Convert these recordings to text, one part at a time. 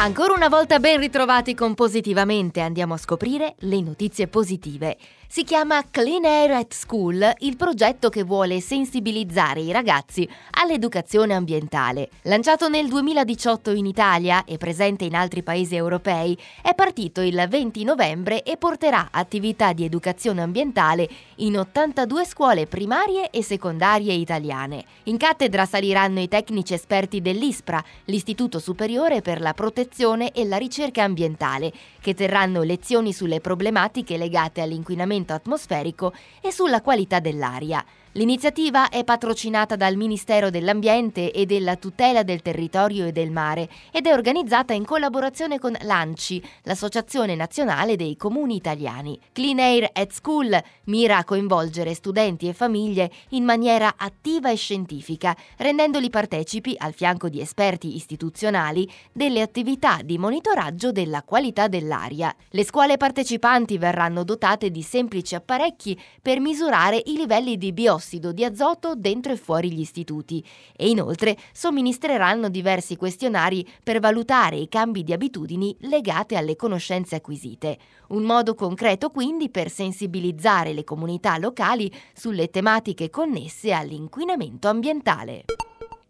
Ancora una volta ben ritrovati con Positivamente andiamo a scoprire le notizie positive. Si chiama Clean Air at School, il progetto che vuole sensibilizzare i ragazzi all'educazione ambientale. Lanciato nel 2018 in Italia e presente in altri paesi europei, è partito il 20 novembre e porterà attività di educazione ambientale in 82 scuole primarie e secondarie italiane. In cattedra saliranno i tecnici esperti dell'ISPRA, l'Istituto Superiore per la Protezione e la Ricerca Ambientale, che terranno lezioni sulle problematiche legate all'inquinamento inquinamento atmosferico e sulla qualità dell'aria. L'iniziativa è patrocinata dal Ministero dell'Ambiente e della Tutela del Territorio e del Mare ed è organizzata in collaborazione con l'ANCI, l'Associazione Nazionale dei Comuni Italiani. Clean Air at School mira a coinvolgere studenti e famiglie in maniera attiva e scientifica, rendendoli partecipi, al fianco di esperti istituzionali, delle attività di monitoraggio della qualità dell'aria. Le scuole partecipanti verranno dotate di semplici apparecchi per misurare i livelli di biossido diossido di azoto dentro e fuori gli istituti e inoltre somministreranno diversi questionari per valutare i cambi di abitudini legate alle conoscenze acquisite. Un modo concreto quindi per sensibilizzare le comunità locali sulle tematiche connesse all'inquinamento ambientale.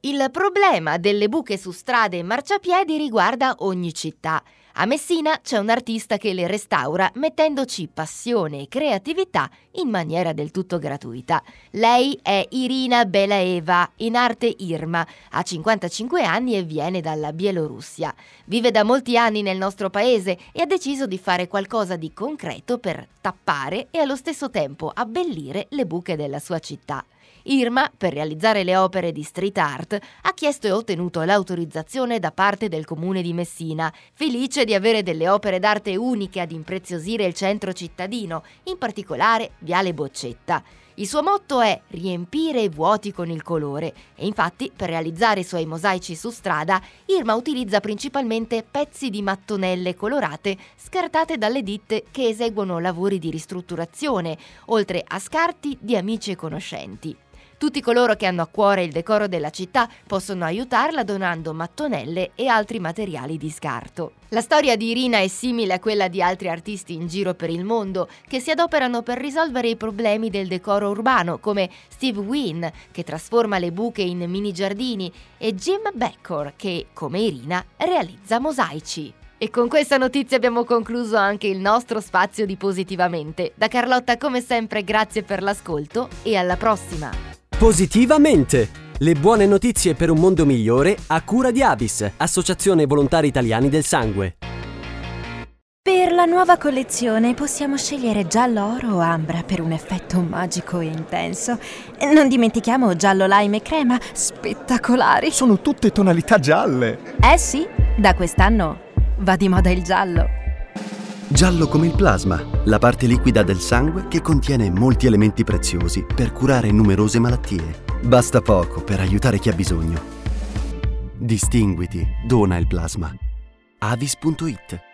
Il problema delle buche su strade e marciapiedi riguarda ogni città. A Messina c'è un artista che le restaura mettendoci passione e creatività in maniera del tutto gratuita. Lei è Irina Belaeva, in arte Irma, ha 55 anni e viene dalla Bielorussia. Vive da molti anni nel nostro paese e ha deciso di fare qualcosa di concreto per tappare e allo stesso tempo abbellire le buche della sua città. Irma, per realizzare le opere di street art, ha chiesto e ottenuto l'autorizzazione da parte del comune di Messina, felice di avere delle opere d'arte uniche ad impreziosire il centro cittadino, in particolare Viale Boccetta. Il suo motto è riempire i vuoti con il colore e infatti per realizzare i suoi mosaici su strada Irma utilizza principalmente pezzi di mattonelle colorate scartate dalle ditte che eseguono lavori di ristrutturazione, oltre a scarti di amici e conoscenti. Tutti coloro che hanno a cuore il decoro della città possono aiutarla donando mattonelle e altri materiali di scarto. La storia di Irina è simile a quella di altri artisti in giro per il mondo che si adoperano per risolvere i problemi del decoro urbano, come Steve Wynn, che trasforma le buche in mini giardini, e Jim Beckor, che, come Irina, realizza mosaici. E con questa notizia abbiamo concluso anche il nostro spazio di Positivamente. Da Carlotta, come sempre, grazie per l'ascolto e alla prossima! Positivamente! Le buone notizie per un mondo migliore a cura di Avis, Associazione Volontari Italiani del Sangue. Per la nuova collezione possiamo scegliere giallo oro o ambra per un effetto magico e intenso. Non dimentichiamo giallo lime e crema, spettacolari. Sono tutte tonalità gialle. Eh sì, da quest'anno va di moda il giallo. Giallo come il plasma, la parte liquida del sangue che contiene molti elementi preziosi per curare numerose malattie. Basta poco per aiutare chi ha bisogno. Distinguiti, dona il plasma. avis.it